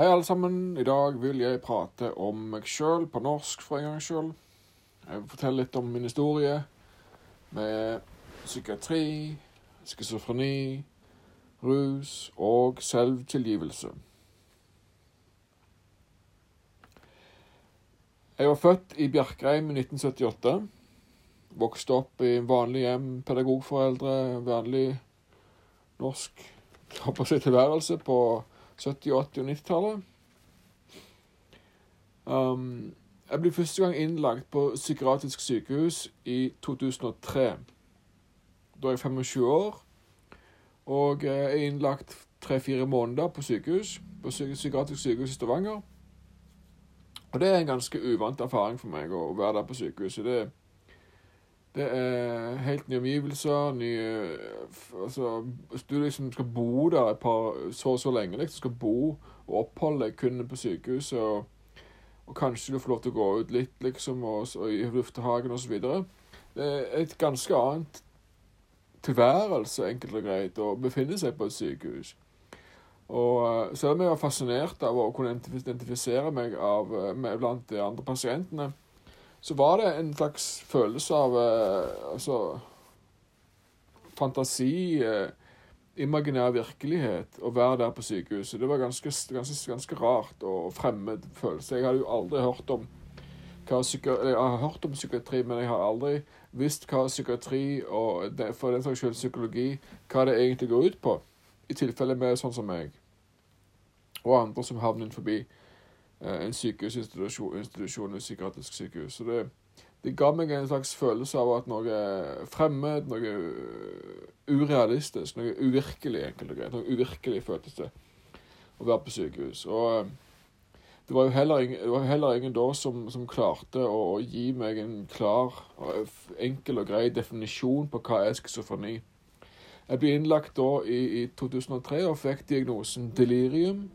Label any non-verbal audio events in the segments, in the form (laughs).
Hei, alle sammen. I dag vil jeg prate om meg sjøl på norsk for en gangs skyld. Jeg vil fortelle litt om min historie med psykiatri, schizofreni, rus og selvtilgivelse. Jeg var født i Bjerkreim i 1978. Vokste opp i vanlig hjem, pedagogforeldre, vanlig norsk tilværelse på 70-, 80- og 90-tallet. Um, jeg ble første gang innlagt på psykiatrisk sykehus i 2003. Da er jeg 25 år, og jeg er innlagt tre-fire måneder på sykehus, på psykiatrisk sykehus i Stavanger. Og det er en ganske uvant erfaring for meg å være der på sykehuset. Det er det er helt nye omgivelser, nye Altså, hvis du liksom skal bo der et par så og så lenge, liksom skal bo og oppholde kun på sykehuset, og, og, kanskje du får lov til å gå ut litt, liksom, og, og i luftehagen osv. Det er et ganske annet tilværelse, enkelt og greit, å befinne seg på et sykehus. Og eh, selv om jeg var fascinert av å kunne identifisere meg av, eh, med blant de andre pasientene, så var det en slags følelse av eh, altså fantasi, eh, imaginær virkelighet, å være der på sykehuset. Det var ganske, ganske, ganske rart og fremmed følelse. Jeg hadde jo aldri hørt om jeg har hørt om psykiatri, men jeg har aldri visst hva psykiatri og for den saks skyld psykologi, hva det egentlig går ut på. I tilfelle med sånn som meg og andre som havner forbi en sykehusinstitusjon, institusjon, et psykiatrisk sykehus. Så det, det, ga meg en slags følelse av at noe fremmed, noe urealistisk, noe uvirkelig, enkelt og greit. Noe uvirkelig føltes det å være på sykehus. Og eh, det var jo heller ingen, var heller ingen da som, som klarte å, å, gi meg en klar, enkel og grei definisjon på hva er schizofreni. Jeg ble innlagt da i, i 2003 og fikk diagnosen delirium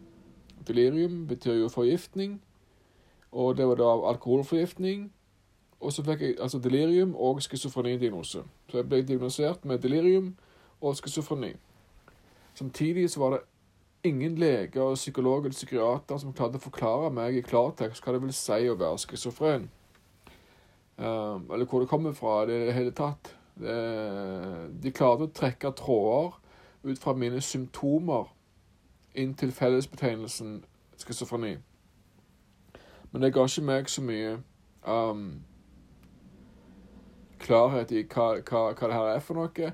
Delirium betyr jo forgiftning, og det var da alkoholforgiftning. Og så fikk jeg altså delirium og schizofrenidiagnose. Så jeg ble diagnosert med delirium og schizofreni. Samtidig så var det ingen leger, og psykolog eller psykiater som klarte å forklare meg i klartekst hva det vil si å være schizofren. Um, eller hvor det kommer fra i det hele tatt. Det, de klarte å trekke tråder ut fra mine symptomer inn til fellesbetegnelsen schizofreni. Men det ga ikke meg så mye um, klarhet i hva, hva, hva, det her er for noe,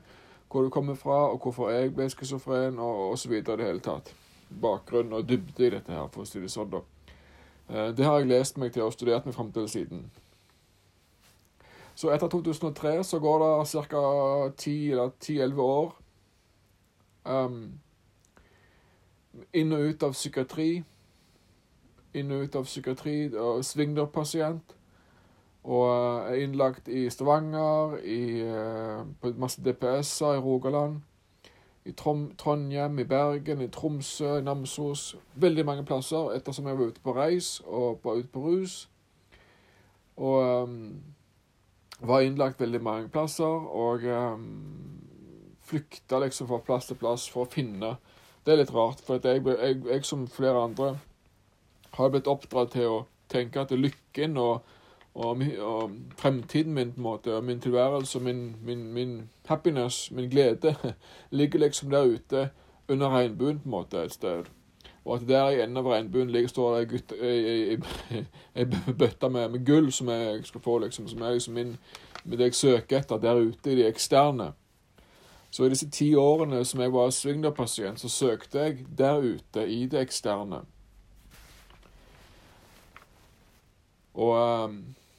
hvor det kommer fra, og hvorfor jeg ble schizofren, og osv. i det hele tatt. Bakgrunn og dybde i dette her, for å si det sånn, da. Uh, det har jeg lest meg til og studert meg fram til siden. Så etter 2003 så går det ca. 10-11 år. Um, inn og ut av psykiatri. Inn og ut av psykiatri og svingdørpasient. Og er innlagt i Stavanger, i, eh, på masse DPS-er i Rogaland. I Trondheim, i Bergen, i Tromsø, i Namsos. Veldig mange plasser ettersom jeg var ute på reis og var ute på rus. Og um, var innlagt veldig mange plasser og um, flykta liksom fra plass til plass for å finne det er litt rart, for jeg, jeg, jeg, som flere andre har blitt oppdratt til å tenke at lykken og, og, og, fremtiden min, på en måte, og min tilværelse min, min, min, happiness, min glede, (laughs) ligger liksom der ute under regnbuen på en måte et sted. Og at der i enden av regnbuen ligger står det ei (laughs) bøtte med, med, gull som jeg skal få, liksom, som er liksom min, det jeg søker etter der ute i det eksterne. Så i disse ti årene som jeg var svingdørpasient, så søkte jeg der ute i det eksterne. Og eh,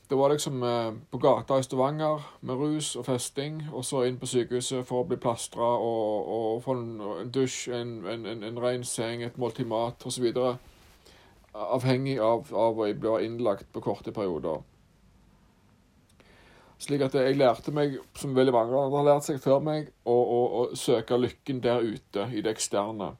det var liksom eh, på gata i Stavanger med rus og festing, og så inn på sykehuset for å bli plastra og, og få en dusj, en, en, en, en ren seng, et måltid mat osv. Avhengig av, av å bli innlagt på korte perioder. Slik at jeg lærte meg, som veldig mange andre har lært seg før meg, å, å, å, søke lykken der ute, i det eksterne.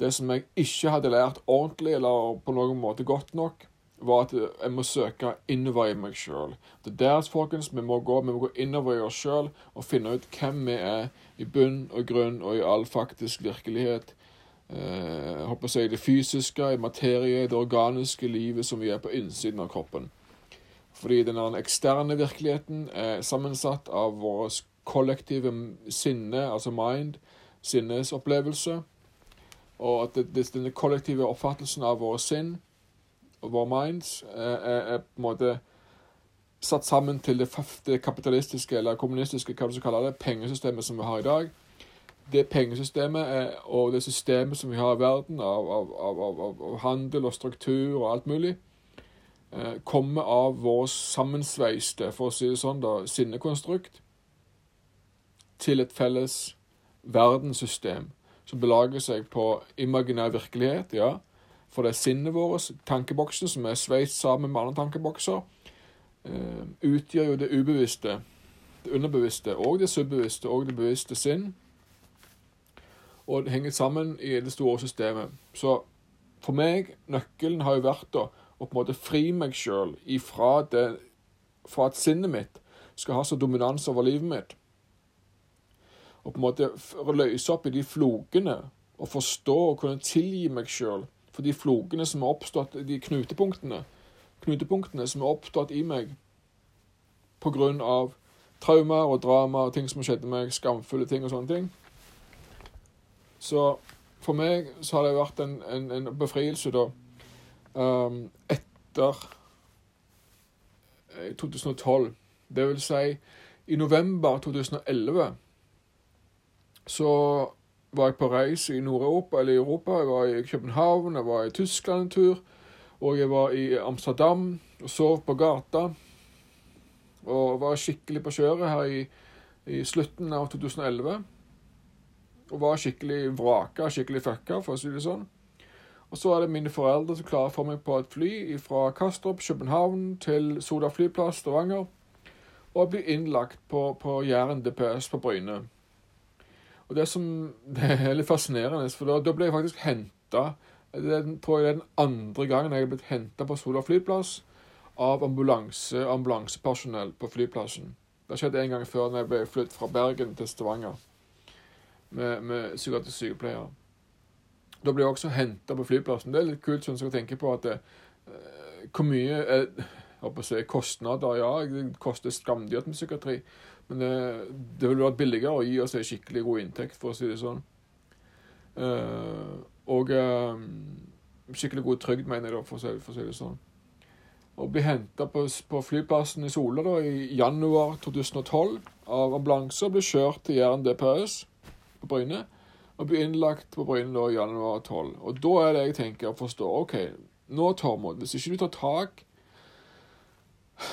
Det som jeg ikke hadde lært ordentlig eller på noen måte godt nok, var at jeg må søke innover i meg sjøl. Det er der, folkens, vi må gå. Gå innover i oss sjøl og finne ut hvem vi er i bunn og grunn og i all faktisk virkelighet. eh, håper å si, det fysiske, i materie, det organiske livet som vi er på innsiden av kroppen. Fordi den eksterne virkeligheten er sammensatt av våre kollektive sinne, altså mind, sinnesopplevelse. Og at denne kollektive oppfattelsen av våre sinn og våre minds er, er, er, på en måte satt sammen til det, det kapitalistiske eller kommunistiske hva du skal kalle det, pengesystemet som vi har i dag. Det pengesystemet er, og det systemet som vi har i verden av, av, av, av handel og struktur og alt mulig, eh, kommer av vår sammensveiste, for å si det sånn, da, sinnekonstrukt til et felles verdenssystem som belager seg på imaginær virkelighet, ja. For det er sinnet vårt, tankeboksen, som er sveist sammen med andre tankebokser, uh, utgjør jo det ubevisste, det underbevisste og det subbevisste og det bevisste sinn. Og det henger sammen i det store systemet. Så for meg, nøkkelen har jo vært da, å på en måte fri meg sjøl ifra det fra at sinnet mitt skal ha så dominans over livet mitt og på en måte løse opp i de flokene og forstå og kunne tilgi meg sjøl for de flokene som er oppstått, de knutepunktene, knutepunktene som er oppstått i meg av traumer og drama og ting som har skjedd med meg, skamfulle ting og sånne ting. Så for meg så har det vært en, en, en befrielse da um, etter 2012. Eh, det vil si i november 2011 så var jeg på reise i Nord-Europa eller i Europa. Jeg var i København, jeg var i Tyskland en tur. Og jeg var i Amsterdam og sov på gata. Og var skikkelig på kjøret her i, i slutten av 2011. Og var skikkelig vraka, skikkelig fucka, for å si det sånn. Og så er det mine foreldre som klarer å få meg på et fly fra Kastrup, København til Soda flyplass, Stavanger. Og blir innlagt på, på Jæren DPS på Bryne. Og det som (laughs) det er litt fascinerende, for da, da ble jeg faktisk henta Det tror jeg er den andre gangen jeg er blitt henta på Sola flyplass av ambulanse, ambulansepersonell på flyplassen. Det skjedde en gang før når jeg ble flyttet fra Bergen til Stavanger med, med psykiatrisk sykepleier. Da ble jeg også henta på flyplassen. Det er litt kult synes jeg, å tenke på at eh, hvor mye er, jeg kostnader Ja, det koster skamdyrt med psykiatri. Men det, det ville vært billigere å gi oss en skikkelig god inntekt, for å si det sånn. Uh, og uh, skikkelig god trygd, mener jeg, da, for å si, for å si det sånn. Å bli henta på, på, flyplassen i Sola da, i januar 2012 av ambulanse og bli kjørt til Jæren DPS på Bryne. Og bli innlagt på Bryne i januar 12. Og da er det jeg tenker å forstå OK, nå, Tormod, hvis ikke du tar tak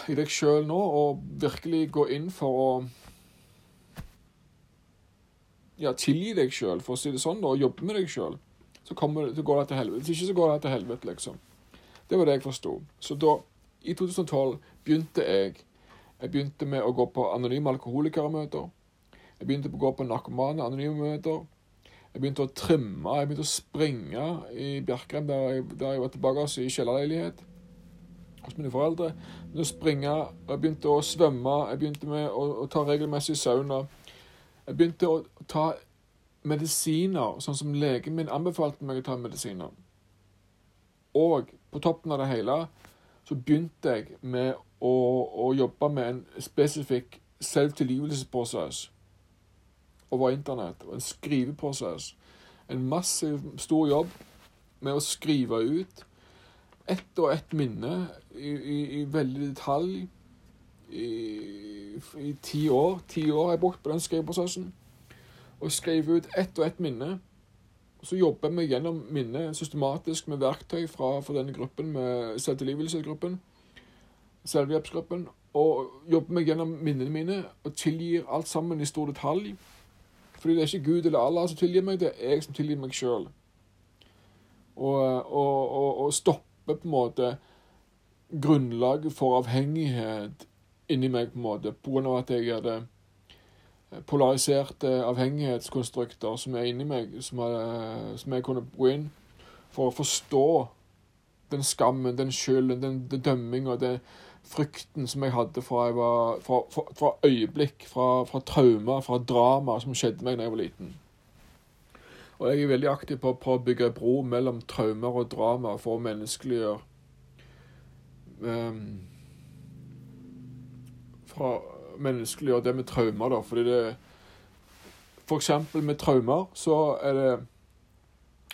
i deg sjøl nå og virkelig går inn for å ja, tilgi deg sjøl, for å si det sånn, og jobbe med deg sjøl, så, så, går det til helvete. Hvis ikke så går det til helvete, liksom. Det var det jeg forsto. Så da, i 2012, begynte jeg Jeg begynte med å gå på anonyme alkoholikermøter. Jeg begynte å gå på narkomane anonyme møter. Jeg begynte å trimme, jeg begynte å springe i Bjerkreim, der jeg, der jeg var tilbake i kjellerleilighet hos mine foreldre. Jeg begynte å springe, jeg begynte å svømme, jeg begynte med å, å ta regelmessig sauna. Jeg begynte å ta medisiner, sånn som legen min anbefalte meg å ta medisiner. Og på toppen av det hele så begynte jeg med å, å jobbe med en spesifikk selvtilgivelsesprosess over internett. Og en skriveprosess. En massiv, stor jobb med å skrive ut ett og ett minne i, i, i veldig detalj i, i, ti år. Ti år har jeg brukt på den skriveprosessen. Og skrive ut ett og ett minne. Så jobber vi gjennom minnet systematisk med verktøy fra, fra denne gruppen, med selvtilgivelsesgruppen, selvhjelpsgruppen, og jobber meg gjennom minnene mine og tilgir alt sammen i stor detalj. Fordi det er ikke Gud eller Allah som tilgir meg, det er jeg som tilgir meg sjøl. Og, og, og, og stoppe på en måte grunnlaget for avhengighet inni meg, på en måte, pga. at jeg er det polariserte avhengighetskonstrukter som er inni meg, som, er, som jeg kunne gå inn for å forstå den skammen, den skylden, den, den dømminga, den frykten som jeg hadde fra, jeg var, fra, fra, fra øyeblikk, fra, fra traumer, fra drama som skjedde meg da jeg var liten. Og jeg er veldig aktiv på, på å bygge bro mellom traumer og drama for å menneskeliggjøre um, Fra menneskeliggjøre det med traumer, da. Fordi det For eksempel med traumer så er det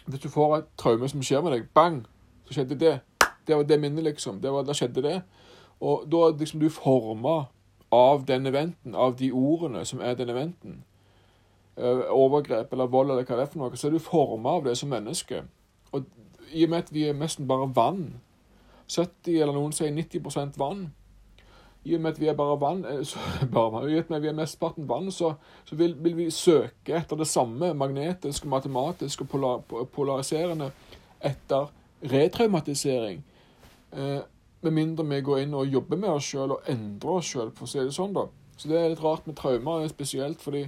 Hvis du får et traume som skjer med deg, bang, så skjedde det. Det var det minnet, liksom. Det var, da skjedde det. Og da liksom du forma av den eventen, av de ordene som er den eventen. Uh, overgrep eller vold eller hva det er for noe, så er du forma av det som menneske. Og i og med at vi er nesten bare vann 70 eller noen sier 90% vann i og med at vi er bare vann, eh, så, (laughs) bare i og med at vi er mesteparten vann, så, så vil, vil, vi søke etter det samme magnetisk, matematisk og polar, polariserende etter retraumatisering. Eh, med mindre vi går inn og jobber med oss sjøl og endrer oss sjøl, for å si det sånn. da. Så det er litt rart med traumer, spesielt fordi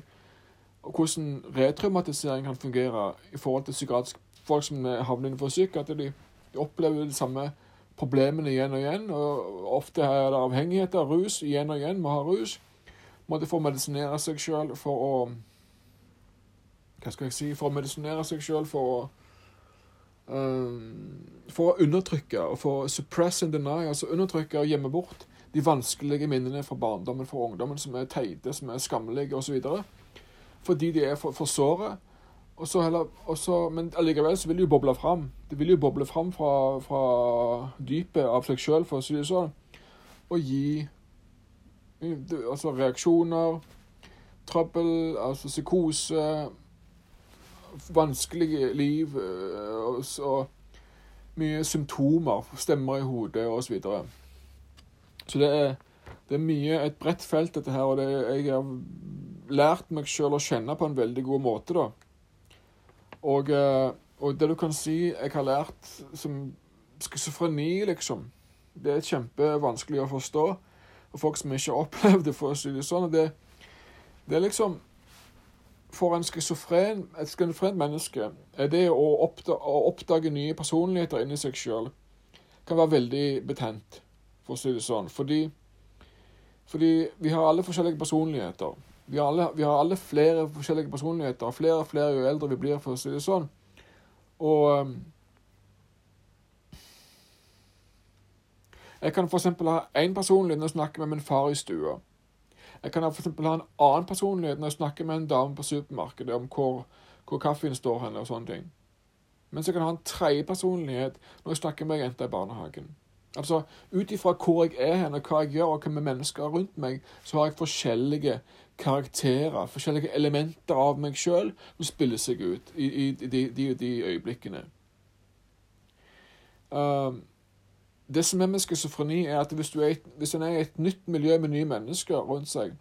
hvordan retraumatisering kan fungere i forhold til psykiatrisk folk som havner innenfor syk, at de opplever de samme problemene igjen og igjen. og Ofte er det avhengigheter, rus igjen og igjen. Må ha rus. Måtte få medisinere seg sjøl for å Hva skal jeg si For å medisinere seg sjøl for å For å undertrykke og for å suppress and deny, altså undertrykke og gjemme bort de vanskelige minnene fra barndommen, fra ungdommen, som er teite, som er skammelige osv. Fordi de er for, for såre og så heller, og så, men allikevel så vil de jo boble fram. Det vil jo boble fram fra, fra dypet av seg sjøl, for å si det sånn. Og gi altså reaksjoner, trøbbel, altså psykose, vanskelige liv og, så mye symptomer, stemmer i hodet osv. Så, videre. så det er, det er mye et bredt felt, dette her, og det, jeg har lært meg sjøl å kjenne på en veldig god måte. da. Og, eh, og, det du kan si jeg har lært som schizofreni, liksom Det er kjempevanskelig å forstå. Og folk som ikke har opplevd det, for å si det sånn. Det, det er liksom For en skizofren, et skizofrent menneske er det å oppdage, å oppdage nye personligheter inni seg sjøl kan være veldig betent, for å si det sånn. Fordi, fordi vi har alle forskjellige personligheter. Vi har, alle, vi har alle flere forskjellige personligheter. Flere og flere jo eldre vi blir, for å si det sånn. Og um, Jeg kan f.eks. ha én personlighet når jeg snakker med min far i stua. Jeg kan f.eks. ha en annen personlighet når jeg snakker med en dame på supermarkedet om hvor, hvor kaffen står henne og sånne ting. Mens jeg kan ha en tredje personlighet når jeg snakker med ei jente i barnehagen. Altså, Ut ifra hvor jeg er hen, og hva jeg gjør, og hvem mennesker rundt meg, så har jeg forskjellige karakterer, forskjellige elementer av meg sjøl som spiller seg ut i, i, i de, de, de, øyeblikkene. Um, det som er med schizofreni, er at hvis, er, hvis en er i et nytt miljø med nye mennesker rundt seg,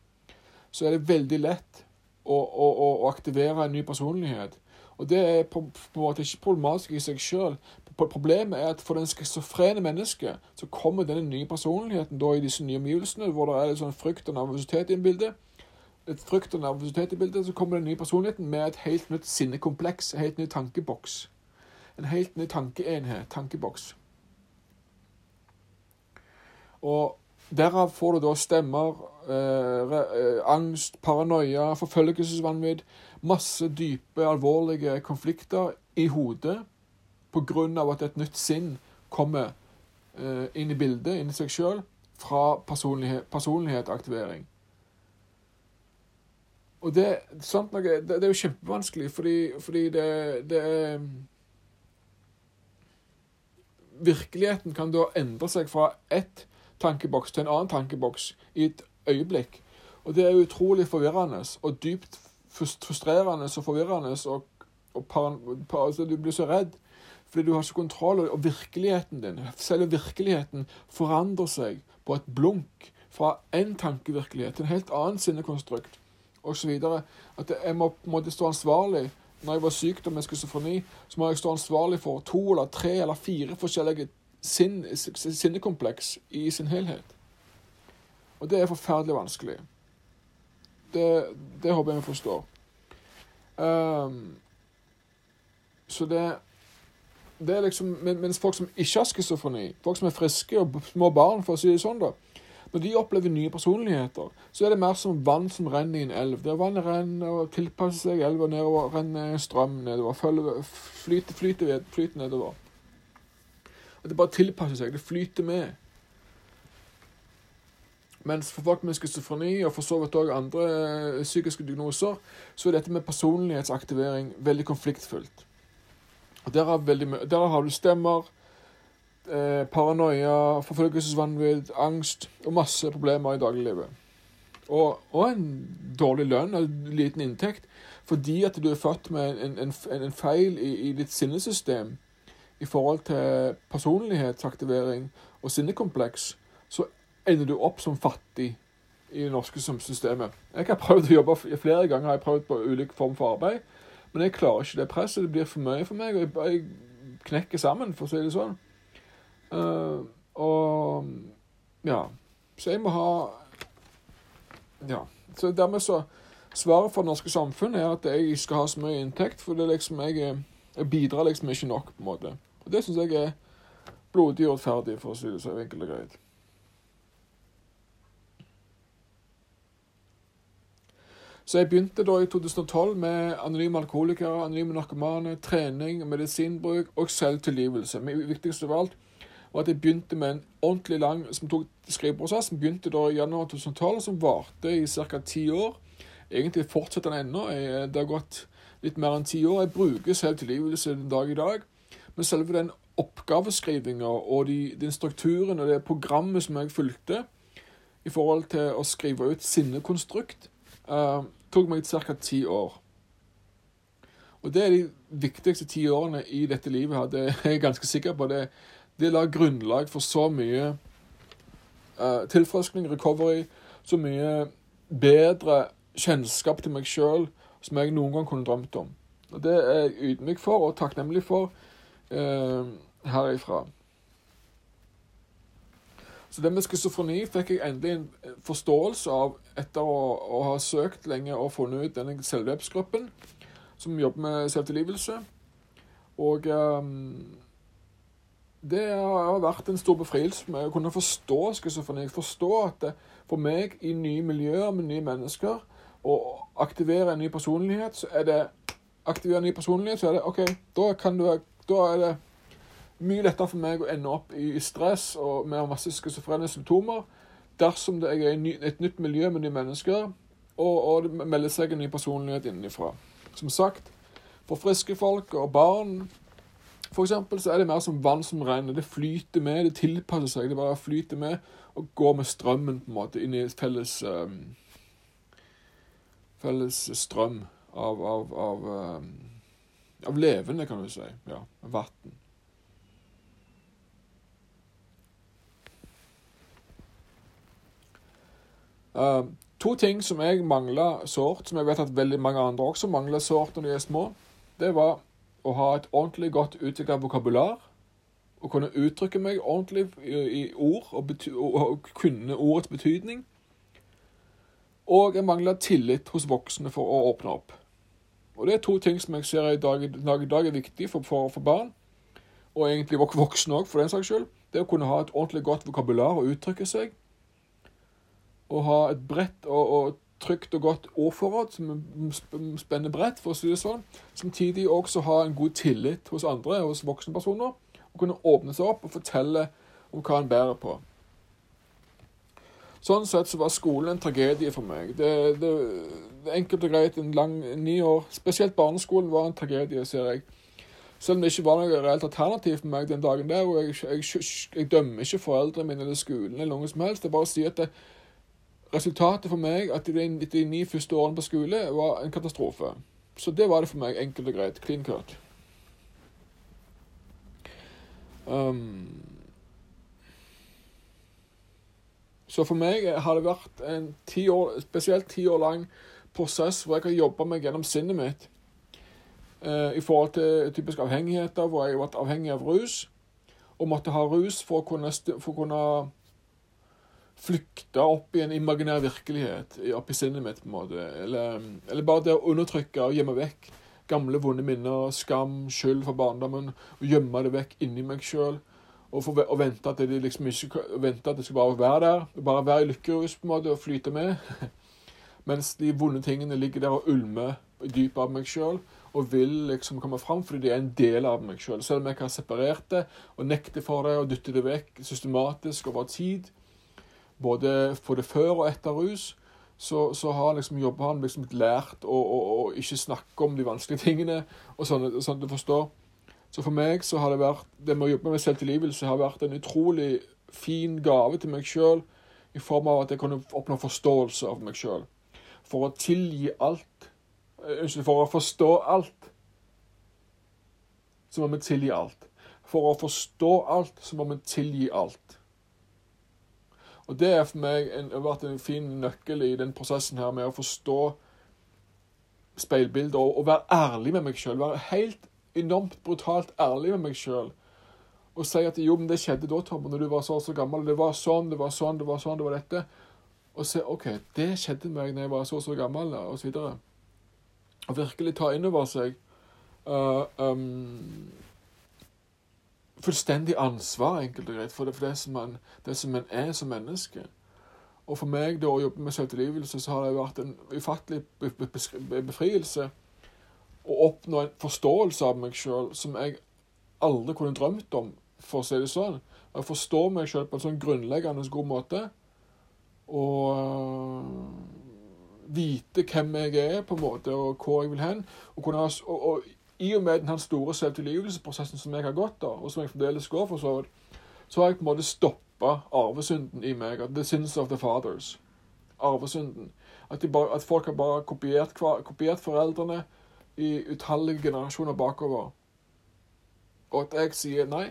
så er det veldig lett å, å, å aktivere en ny personlighet. Og det er på, på en måte ikke problematisk i seg sjøl. Problemet er at for den schizofrene mennesket så kommer denne nye personligheten da i disse nye omgivelsene, hvor det er litt sånn frykt og nervøsitet i bildet et frykt og nervøsitet i bildet, så kommer den nye personligheten med et helt nytt sinnekompleks, en helt ny tankeboks. En helt ny tankeenhet, tankeboks. Og derav får du da stemmer, eh, eh, angst, paranoia, forfølgelsesvanvidd, masse dype, alvorlige konflikter i hodet av at et nytt sinn kommer eh, inn i bildet, inn i seg sjøl, fra personlighet, personlighetaktivering. Og det, sånt det, det, er jo kjempevanskelig, fordi, fordi det, det, er Virkeligheten kan da endre seg fra ett tankeboks til en annen tankeboks i et øyeblikk. Og det er utrolig forvirrende og dypt frustrerende og forvirrende. Og, og altså, du blir så redd fordi du har ikke kontroll. Og virkeligheten din, selve virkeligheten, forandrer seg på et blunk fra én tankevirkelighet til en helt annen sinnekonstrukt osv. At jeg må på stå ansvarlig når jeg var syk med schizofreni, så må jeg stå ansvarlig for to eller tre eller fire forskjellige sin, sinnekompleks i sin helhet. Og det er forferdelig vanskelig. Det, det håper jeg vi forstår. Um, så det det er liksom, Mens folk som ikke har schizofreni, folk som er friske og små barn, for å si det sånn, da, Når de opplever nye personligheter, så er det mer som vann som renner i en elv. Der vannet renner og tilpasser seg elva nedover, renner en strøm nedover, følger, flyter, flyter, flyter nedover. Det bare tilpasser seg. Det flyter med. Mens for folk med schizofreni og for så vidt òg andre eh, psykiske diagnoser, så er dette med personlighetsaktivering veldig konfliktfullt. Og der har du stemmer, eh, paranoia, forfølgelsesvanvidd, angst og masse problemer i dagliglivet. Og, og, en dårlig lønn og liten inntekt fordi at du er født med en, en, en feil i, i, ditt sinnesystem i forhold til personlighetsaktivering og sinnekompleks, så ender du opp som fattig i det norske systemet. Jeg har prøvd å jobbe flere ganger har jeg prøvd på ulike form for arbeid, men jeg klarer ikke det presset. Det blir for mye for meg, og jeg, knekker sammen, for å si det sånn. Uh, og ja. Så jeg må ha Ja. Så dermed så Svaret for det norske samfunnet er at jeg ikke skal ha så mye inntekt, for det liksom jeg, jeg bidrar liksom ikke nok, på en måte. Og det syns jeg er blodig urettferdig, for å si det så enkelt og greit. Så jeg begynte da i 2012 med anonyme alkoholikere, anonyme narkomane, trening, medisinbruk og selvtilgivelse. Men viktigst av alt var at jeg begynte med en ordentlig lang som tok skriveprosess. som begynte da i januar 2012, som varte i ca. ti år. Egentlig fortsetter den ennå. Det har gått litt mer enn ti år. Jeg bruker selvtilgivelse den dag i dag. Men selve den oppgaveskrivinga og de, den strukturen og det programmet som jeg fulgte i forhold til å skrive ut sinnekonstrukt, uh, tok meg ca. ti år. Og det er de viktigste ti årene i dette livet her. Det er jeg ganske sikker på. Det, det la grunnlag for så mye uh, tilfriskning, recovery, så mye bedre kjennskap til meg sjøl som jeg noen gang kunne drømt om. Og Det er jeg ydmyk for og takknemlig for uh, herifra. Så det med schizofreni fikk jeg endelig en forståelse av etter å, å ha søkt lenge og funnet ut denne selvhjelpsgruppen som jobber med selvtilgivelse. Og um, det har vært en stor befrielse med å kunne forstå schizofreni. Forstå at det, for meg i nye miljøer med nye mennesker å aktivere en ny personlighet, så er det aktivere en ny personlighet, så er det OK, da, kan du, da er det mye lettere for meg å ende opp i stress og med masse schizofrene symptomer dersom det er et nytt miljø med nye mennesker, og, og det melder seg en ny personlighet innenfra. Som sagt, for friske folk og barn for eksempel, så er det mer som vann som renner. Det flyter med, det tilpasser seg. Det bare flyter med og går med strømmen på en måte inn i et felles um, Felles strøm av, av, av, um, av levende, kan du si. Ja, vann. Uh, to ting som jeg mangla sårt, som jeg vet at veldig mange andre også mangler sårt når de er små, det var å ha et ordentlig godt utvikla vokabular. Å kunne uttrykke meg ordentlig i, ord og, og, kunne ordets betydning. Og jeg mangla tillit hos voksne for å åpne opp. Og Det er to ting som jeg ser i dag, dag, dag er viktig for, for, for, barn, og egentlig voksne òg, for den saks skyld. Det å kunne ha et ordentlig godt vokabular og uttrykke seg Og ha et bredt og, og trygt og godt ordforråd som spenner bredt, for å si det sånn. Samtidig også ha en god tillit hos andre, hos voksne personer. Og kunne åpne seg opp og fortelle om hva en bærer på. Sånn sett så var skolen en tragedie for meg. Det, det, det enkelt og greit en lang ni år Spesielt barneskolen var en tragedie, ser jeg. Selv om det ikke var noe reelt alternativ for meg den dagen der. og Jeg, jeg, jeg dømmer ikke foreldrene mine eller skolen eller noe som helst. Jeg bare sier at det, Resultatet for meg at de, de ni første årene på skole var en katastrofe. Så det var det for meg, enkelt og greit. Clean cut. Um, så for meg har det vært en ti år, spesielt ti år lang prosess hvor jeg har jobba meg gjennom sinnet mitt eh, i forhold til typisk avhengigheter, hvor jeg har vært avhengig av rus og måtte ha rus for å kunne, for å kunne flykte opp i en imaginær virkelighet opp i sinnet mitt. på en måte. Eller, eller bare det å undertrykke og gjemme vekk gamle, vonde minner, skam, skyld for barndommen. Og gjemme det vekk inni meg sjøl. Og, for, og vente at det liksom ikke vente at det skal bare være der. Bare være i lykkerus på en måte og flyte med. (laughs) Mens de vonde tingene ligger der og ulmer i av meg sjøl og vil liksom komme fram fordi de er en del av meg sjøl. Selv om jeg har separert det og nekter for det og dytter det vekk systematisk over tid, både for det før og etter rus, så, så har liksom, jobber han liksom lært å, å, å, ikke snakke om de vanskelige tingene, og sånn, at du forstår. Så for meg så har det vært det med å jobbe med selvtilgivelse har vært en utrolig fin gave til meg sjøl, i form av at jeg kunne oppnå forståelse av meg sjøl. For å tilgi alt eh, Unnskyld, for å forstå alt, så må vi tilgi alt. For å forstå alt, så må vi tilgi alt. Og det har for meg en, vært en fin nøkkel i den prosessen her med å forstå speilbildet og, og være ærlig med meg sjøl. Være helt enormt brutalt ærlig med meg sjøl. Og si at jo, men det skjedde da, Tom, når du var så og så gammel. Det var sånn, det var sånn, det var sånn, det var dette. Og se OK, det skjedde med meg når jeg var så og så gammel, og så videre. Og virkelig ta inn over seg uh, um, fullstendig ansvar, enkelt og greit, for det, for det, som man, det som man er som menneske. Og for meg, da, å jobbe med selvtilgivelse, så har det vært en ufattelig befrielse å oppnå en forståelse av meg sjøl som jeg aldri kunne drømt om, for å si det sånn. Å forstå meg sjøl på en sånn grunnleggende god måte. Og øh, vite hvem jeg er, på en måte, og hvor jeg vil hen. Og, kunne, og, og i og med den store selvtilgivelsesprosessen som jeg har gått da, og som jeg fremdeles går for, så, så har jeg på en måte stoppa arvesynden i meg. The sins of the fathers. Arvesynden. At, bare, at folk har bare kopiert, kopiert, foreldrene i utallige generasjoner bakover. Og at jeg sier nei.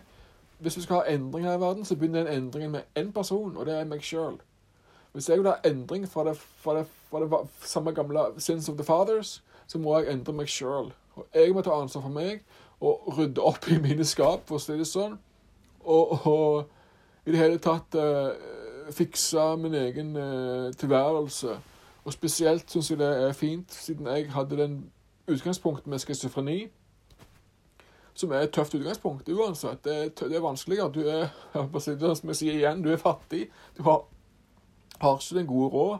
Hvis vi skal ha endring her i verden, så begynner den endringen med én person, og det er meg sjøl. Hvis jeg vil ha endring fra det, fra det, fra det samme gamle sins of the fathers, så må jeg endre meg sjøl. Jeg må ta ansvar for meg og rydde opp i mine skap, for å si det sånn. Og, og i det hele tatt uh, fikse min egen uh, tilværelse. Og spesielt syns jeg det er fint, siden jeg hadde den utgangspunktet med schizofreni. Som er et tøft utgangspunkt uansett. Det er, det er vanskeligere. Du (laughs) er, som jeg sier igjen, du er fattig. Du har, har ikke den gode råd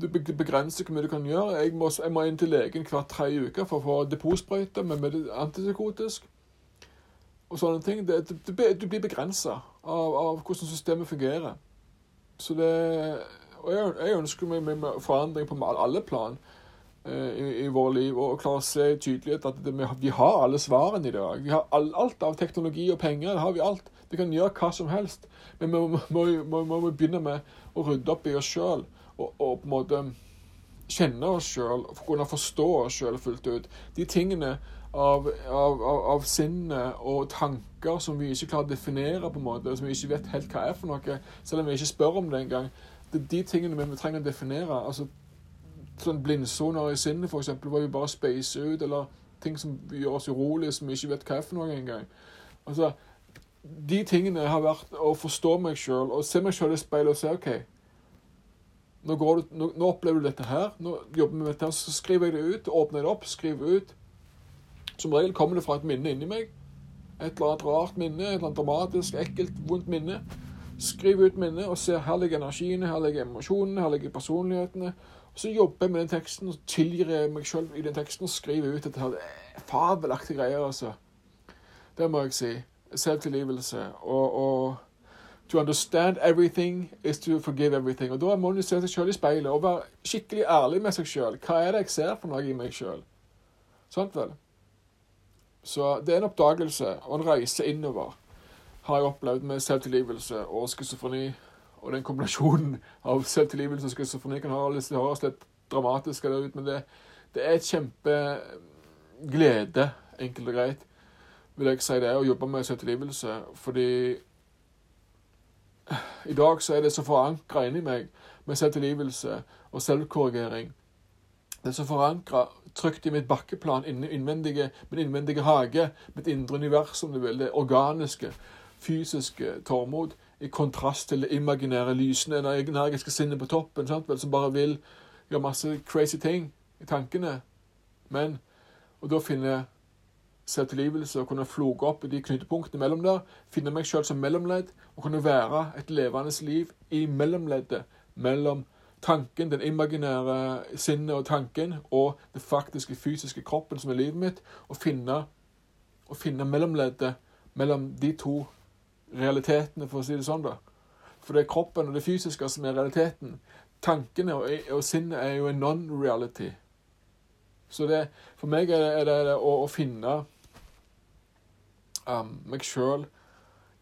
Du begrenser hvor mye du kan gjøre. Jeg må, jeg må inn til legen hver tredje uke for å få depotsprøyte med antipsykotisk. Og sånne ting. Det, det, du blir begrensa av, av, hvordan systemet fungerer. Så det Og jeg, jeg ønsker meg, meg forandring på alle plan i, i våre liv, og klare å se tydelighet at det, vi har alle svarene i dag. Vi har all, alt av teknologi og penger. det har Vi alt. Vi kan gjøre hva som helst. Men vi må, må, må, må begynne med å rydde opp i oss sjøl og, og, på en måte kjenne oss sjøl, kunne forstå oss sjøl fullt ut. De tingene av, av, av, av sinne og tanker som vi ikke klarer å definere, på en måte, som vi ikke vet helt hva er for noe, selv om vi ikke spør om det engang. Det er de tingene vi trenger å definere. altså sånn Blindsoner i sinnet, f.eks., hvor vi bare spacer ut, eller ting som gjør oss urolige, som vi ikke vet hva er for noe engang. Altså, de tingene har vært å forstå meg sjøl og se meg sjøl i speilet og se OK, nå, du, nå, nå, opplever du dette her. Nå jobber vi med dette, så skriver jeg det ut. Åpner det opp, skriver ut. Som regel kommer det fra et minne inni meg. Et eller annet rart minne, et eller annet dramatisk, ekkelt, vondt minne. Skriv ut minnet og ser her ligger energiene, her ligger emosjonene, her ligger personlighetene. Så jobber jeg med den teksten, og tilgir jeg meg sjøl i den teksten og skriver ut dette her. Det fabelaktige greier, altså. Det må jeg si. Selvtilgivelse. Og, og To understand everything is to forgive everything. Og Da må du se seg selv i speilet og være skikkelig ærlig med seg selv. Hva er det jeg ser for noe i meg selv? Sant vel? Så det er en oppdagelse og en reise innover har jeg opplevd med selvtilgivelse og schizofreni. Og den kombinasjonen av selvtilgivelse og schizofreni kan høres litt dramatisk ut, men det, det er et kjempeglede, enkelt og greit, vil jeg si det, å jobbe med selvtilgivelse. Fordi i dag så er det så forankra inni meg med selvtilgivelse og selvkorrigering. Det er så forankra trygt i mitt bakkeplan, innvendige, min innvendige hage, mitt indre univers, om du vil. Det organiske, fysiske Tormod, i kontrast til det imaginære, lysende, energiske sinnet på toppen, sant, vel, som bare vil gjøre masse crazy ting i tankene. Men Og da finner selvtilgivelse og kunne floke opp i de knutepunktene mellom der, finne meg sjøl som mellomledd og kunne være et levende liv i mellomleddet mellom tanken, den imaginære sinnet og tanken, og det faktiske fysiske kroppen som er livet mitt, og finne, finne mellomleddet mellom de to realitetene, for å si det sånn, da. For det er kroppen og det fysiske som er realiteten. Tankene og, og sinnet er jo en non-reality. Så det, for meg er det, er det, er det å, å, finne um, meg sjøl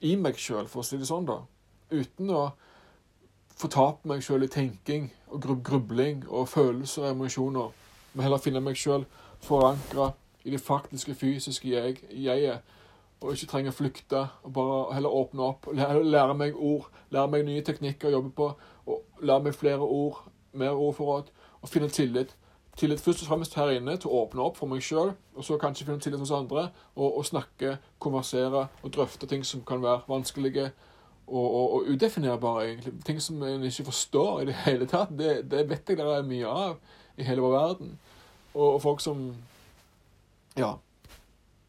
i meg sjøl, for å si det sånn, da. Uten å fortape meg sjøl i tenking og grub grubling og følelser og emosjoner. Men heller finne meg sjøl forankra i det faktiske, fysiske jeg, jeget. Og ikke trenger å flykte, og bare heller åpne opp. Lære meg ord, lære meg nye teknikker å jobbe på. og Lære meg flere ord, mer ordforråd, og finne tillit. Tillit først og fremst her inne til å åpne opp for meg sjøl, og så kanskje finne tillit hos andre, og, og snakke, konversere og drøfte ting som kan være vanskelige og, og, og, udefinerbare, egentlig. Ting som en ikke forstår i det hele tatt. Det, det vet jeg det er mye av i hele vår verden. Og, og folk som ja,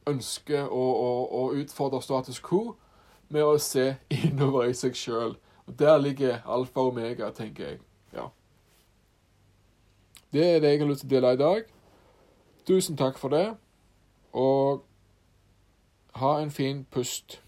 ønsker å, å, å, utfordre status quo med å se (laughs) innover i seg sjøl. Der ligger alfa og omega, tenker jeg. Ja. Det er det jeg har lyst til å dele i dag. Tusen takk for det, og ha en fin pust.